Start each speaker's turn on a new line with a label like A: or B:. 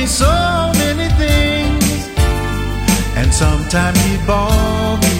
A: Me so many things, and sometimes he bawled me